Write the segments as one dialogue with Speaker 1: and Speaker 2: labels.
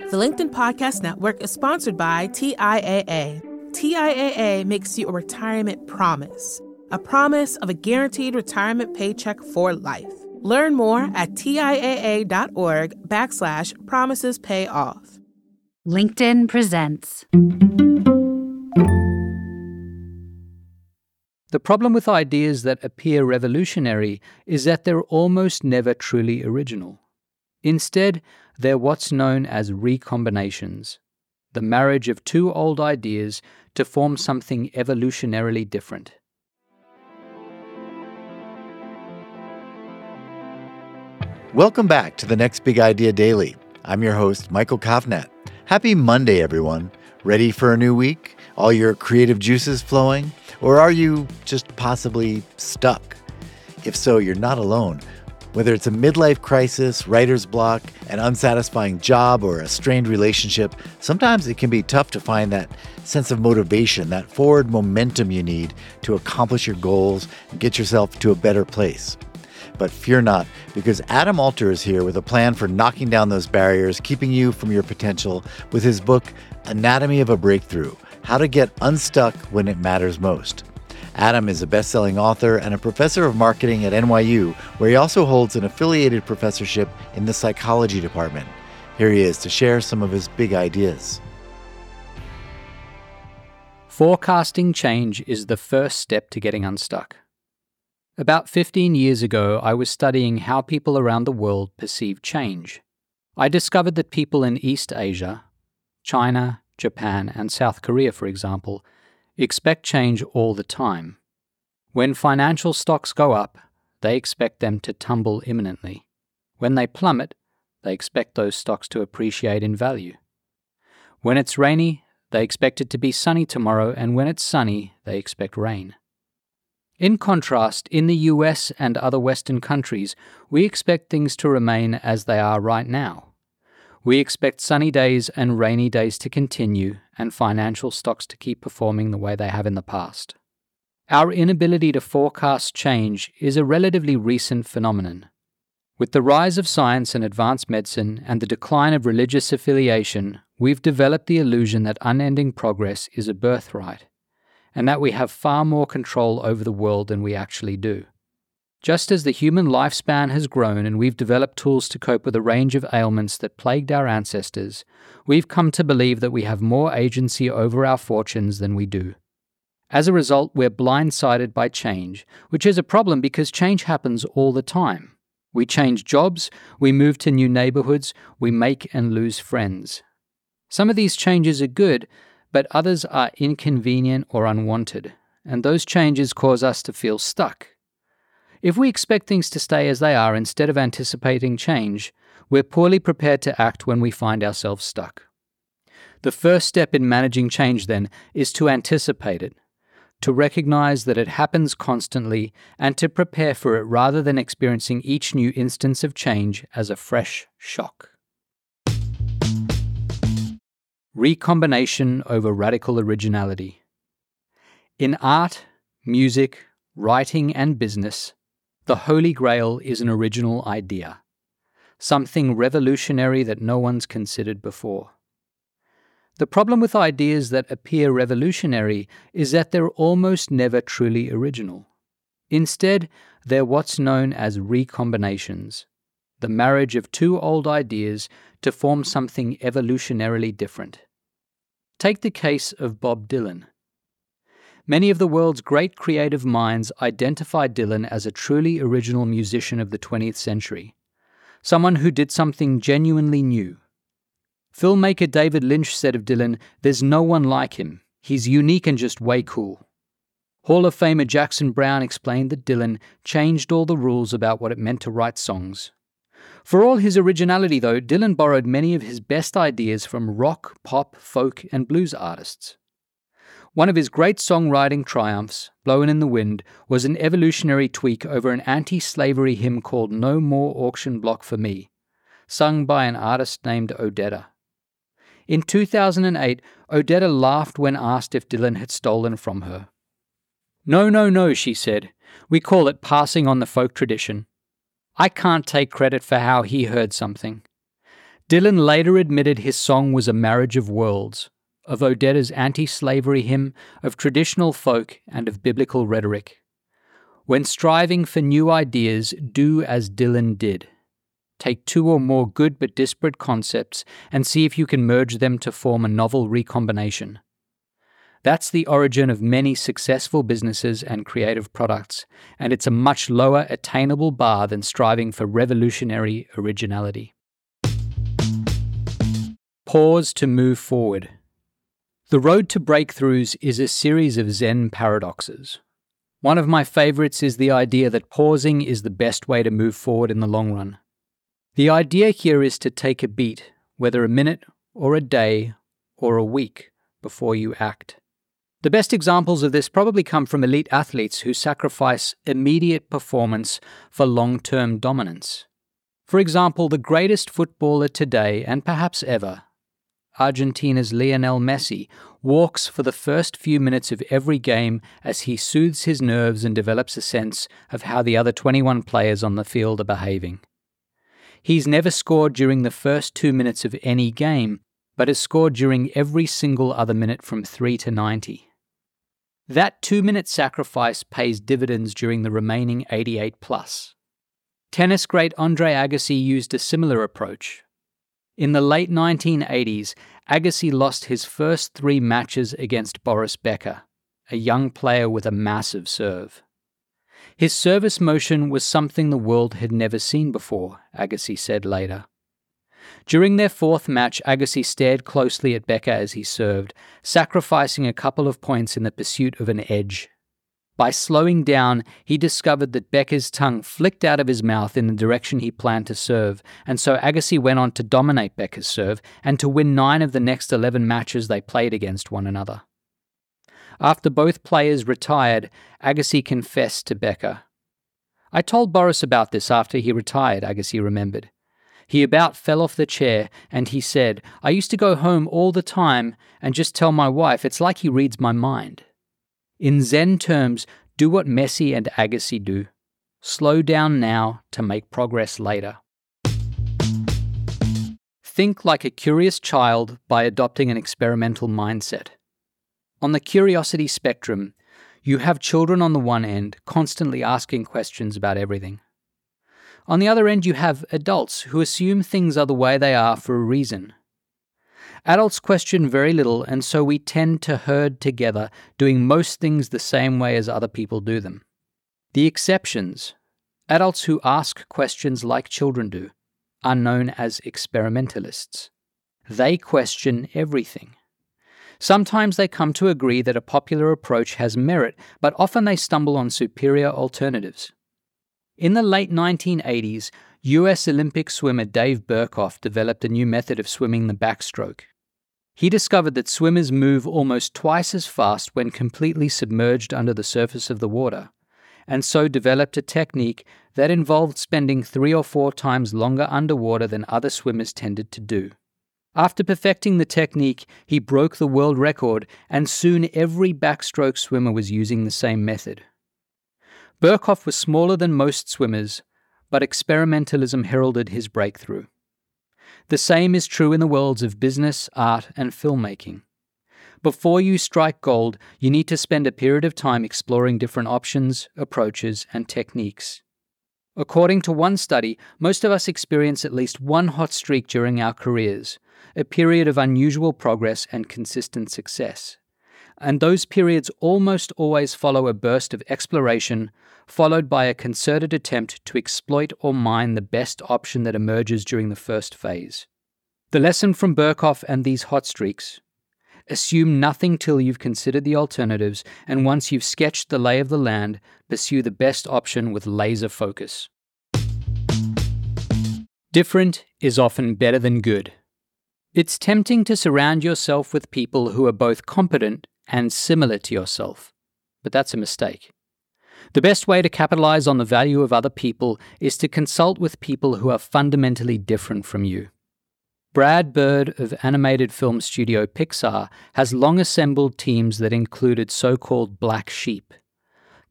Speaker 1: The LinkedIn Podcast Network is sponsored by TIAA. TIAA makes you a retirement promise, a promise of a guaranteed retirement paycheck for life. Learn more at TIAA.org backslash promises pay off.
Speaker 2: LinkedIn presents.
Speaker 3: The problem with ideas that appear revolutionary is that they're almost never truly original. Instead, they're what's known as recombinations, the marriage of two old ideas to form something evolutionarily different.
Speaker 4: Welcome back to the Next Big Idea Daily. I'm your host, Michael Kovnat. Happy Monday, everyone. Ready for a new week? All your creative juices flowing? Or are you just possibly stuck? If so, you're not alone. Whether it's a midlife crisis, writer's block, an unsatisfying job, or a strained relationship, sometimes it can be tough to find that sense of motivation, that forward momentum you need to accomplish your goals and get yourself to a better place. But fear not, because Adam Alter is here with a plan for knocking down those barriers, keeping you from your potential, with his book, Anatomy of a Breakthrough How to Get Unstuck When It Matters Most. Adam is a best selling author and a professor of marketing at NYU, where he also holds an affiliated professorship in the psychology department. Here he is to share some of his big ideas.
Speaker 3: Forecasting change is the first step to getting unstuck. About 15 years ago, I was studying how people around the world perceive change. I discovered that people in East Asia, China, Japan, and South Korea, for example, expect change all the time. When financial stocks go up, they expect them to tumble imminently. When they plummet, they expect those stocks to appreciate in value. When it's rainy, they expect it to be sunny tomorrow, and when it's sunny, they expect rain. In contrast, in the US and other Western countries, we expect things to remain as they are right now. We expect sunny days and rainy days to continue and financial stocks to keep performing the way they have in the past. Our inability to forecast change is a relatively recent phenomenon. With the rise of science and advanced medicine and the decline of religious affiliation, we've developed the illusion that unending progress is a birthright, and that we have far more control over the world than we actually do. Just as the human lifespan has grown and we've developed tools to cope with a range of ailments that plagued our ancestors, we've come to believe that we have more agency over our fortunes than we do. As a result, we're blindsided by change, which is a problem because change happens all the time. We change jobs, we move to new neighborhoods, we make and lose friends. Some of these changes are good, but others are inconvenient or unwanted, and those changes cause us to feel stuck if we expect things to stay as they are instead of anticipating change, we're poorly prepared to act when we find ourselves stuck. The first step in managing change, then, is to anticipate it, to recognize that it happens constantly, and to prepare for it rather than experiencing each new instance of change as a fresh shock. Recombination over radical originality. In art, music, writing, and business, the Holy Grail is an original idea, something revolutionary that no one's considered before. The problem with ideas that appear revolutionary is that they're almost never truly original. Instead, they're what's known as recombinations, the marriage of two old ideas to form something evolutionarily different. Take the case of Bob Dylan. Many of the world's great creative minds identify Dylan as a truly original musician of the 20th century, someone who did something genuinely new. Filmmaker David Lynch said of Dylan, There's no one like him. He's unique and just way cool. Hall of Famer Jackson Browne explained that Dylan changed all the rules about what it meant to write songs. For all his originality, though, Dylan borrowed many of his best ideas from rock, pop, folk, and blues artists. One of his great songwriting triumphs, Blowin' in the Wind, was an evolutionary tweak over an anti slavery hymn called No More Auction Block for Me, sung by an artist named Odetta. In 2008, Odetta laughed when asked if Dylan had stolen from her. No, no, no, she said. We call it passing on the folk tradition. I can't take credit for how he heard something. Dylan later admitted his song was a marriage of worlds, of Odetta's anti slavery hymn, of traditional folk, and of biblical rhetoric. When striving for new ideas, do as Dylan did. Take two or more good but disparate concepts and see if you can merge them to form a novel recombination. That's the origin of many successful businesses and creative products, and it's a much lower attainable bar than striving for revolutionary originality. Pause to move forward. The road to breakthroughs is a series of Zen paradoxes. One of my favorites is the idea that pausing is the best way to move forward in the long run. The idea here is to take a beat, whether a minute or a day or a week, before you act. The best examples of this probably come from elite athletes who sacrifice immediate performance for long term dominance. For example, the greatest footballer today, and perhaps ever, Argentina's Lionel Messi, walks for the first few minutes of every game as he soothes his nerves and develops a sense of how the other 21 players on the field are behaving. He's never scored during the first two minutes of any game, but has scored during every single other minute from 3 to 90. That two minute sacrifice pays dividends during the remaining 88 plus. Tennis great Andre Agassi used a similar approach, in the late 1980s, Agassi lost his first three matches against Boris Becker, a young player with a massive serve. His service motion was something the world had never seen before, Agassi said later. During their fourth match, Agassi stared closely at Becker as he served, sacrificing a couple of points in the pursuit of an edge. By slowing down, he discovered that Becker's tongue flicked out of his mouth in the direction he planned to serve, and so Agassi went on to dominate Becker's serve and to win nine of the next 11 matches they played against one another. After both players retired, Agassi confessed to Becker. I told Boris about this after he retired, Agassi remembered. He about fell off the chair and he said, I used to go home all the time and just tell my wife it's like he reads my mind. In Zen terms, do what Messi and Agassi do. Slow down now to make progress later. Think like a curious child by adopting an experimental mindset. On the curiosity spectrum, you have children on the one end constantly asking questions about everything. On the other end, you have adults who assume things are the way they are for a reason Adults question very little, and so we tend to herd together, doing most things the same way as other people do them. The exceptions, adults who ask questions like children do, are known as experimentalists. They question everything. Sometimes they come to agree that a popular approach has merit, but often they stumble on superior alternatives. In the late 1980s, US Olympic swimmer Dave Berkoff developed a new method of swimming the backstroke. He discovered that swimmers move almost twice as fast when completely submerged under the surface of the water, and so developed a technique that involved spending three or four times longer underwater than other swimmers tended to do. After perfecting the technique, he broke the world record, and soon every backstroke swimmer was using the same method. Berkoff was smaller than most swimmers, but experimentalism heralded his breakthrough. The same is true in the worlds of business, art, and filmmaking. Before you strike gold, you need to spend a period of time exploring different options, approaches, and techniques. According to one study, most of us experience at least one hot streak during our careers, a period of unusual progress and consistent success. And those periods almost always follow a burst of exploration, followed by a concerted attempt to exploit or mine the best option that emerges during the first phase. The lesson from Berkoff and these hot streaks assume nothing till you've considered the alternatives, and once you've sketched the lay of the land, pursue the best option with laser focus. Different is often better than good. It's tempting to surround yourself with people who are both competent and similar to yourself, but that's a mistake. The best way to capitalize on the value of other people is to consult with people who are fundamentally different from you. Brad Bird of animated film studio Pixar has long assembled teams that included so called black sheep.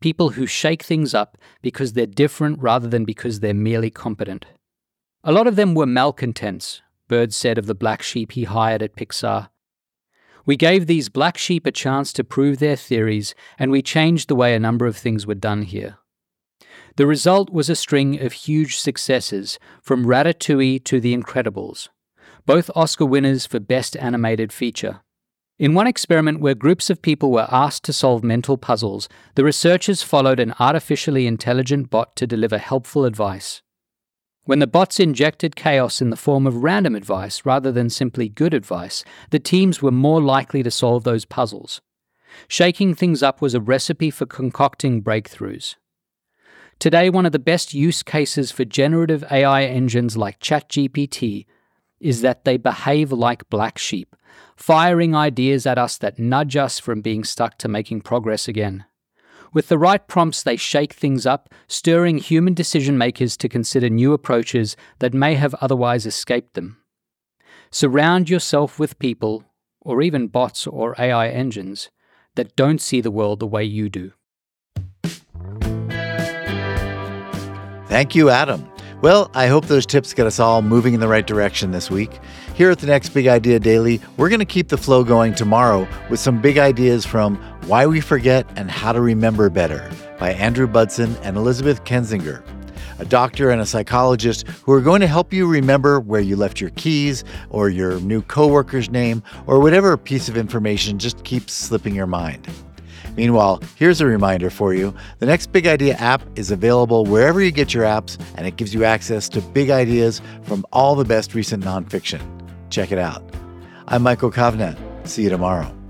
Speaker 3: People who shake things up because they're different rather than because they're merely competent. A lot of them were malcontents, Bird said of the black sheep he hired at Pixar. We gave these black sheep a chance to prove their theories, and we changed the way a number of things were done here. The result was a string of huge successes, from Ratatouille to The Incredibles, both Oscar winners for Best Animated Feature. In one experiment where groups of people were asked to solve mental puzzles, the researchers followed an artificially intelligent bot to deliver helpful advice. When the bots injected chaos in the form of random advice rather than simply good advice, the teams were more likely to solve those puzzles. Shaking things up was a recipe for concocting breakthroughs. Today, one of the best use cases for generative AI engines like ChatGPT is that they behave like black sheep, firing ideas at us that nudge us from being stuck to making progress again. With the right prompts, they shake things up, stirring human decision makers to consider new approaches that may have otherwise escaped them. Surround yourself with people, or even bots or AI engines, that don't see the world the way you do.
Speaker 4: Thank you, Adam. Well, I hope those tips get us all moving in the right direction this week. Here at the next Big Idea Daily, we're going to keep the flow going tomorrow with some big ideas from Why We Forget and How to Remember Better by Andrew Budson and Elizabeth Kensinger, a doctor and a psychologist who are going to help you remember where you left your keys or your new coworker's name or whatever piece of information just keeps slipping your mind. Meanwhile, here's a reminder for you the next Big Idea app is available wherever you get your apps, and it gives you access to big ideas from all the best recent nonfiction. Check it out. I'm Michael Kovnat. See you tomorrow.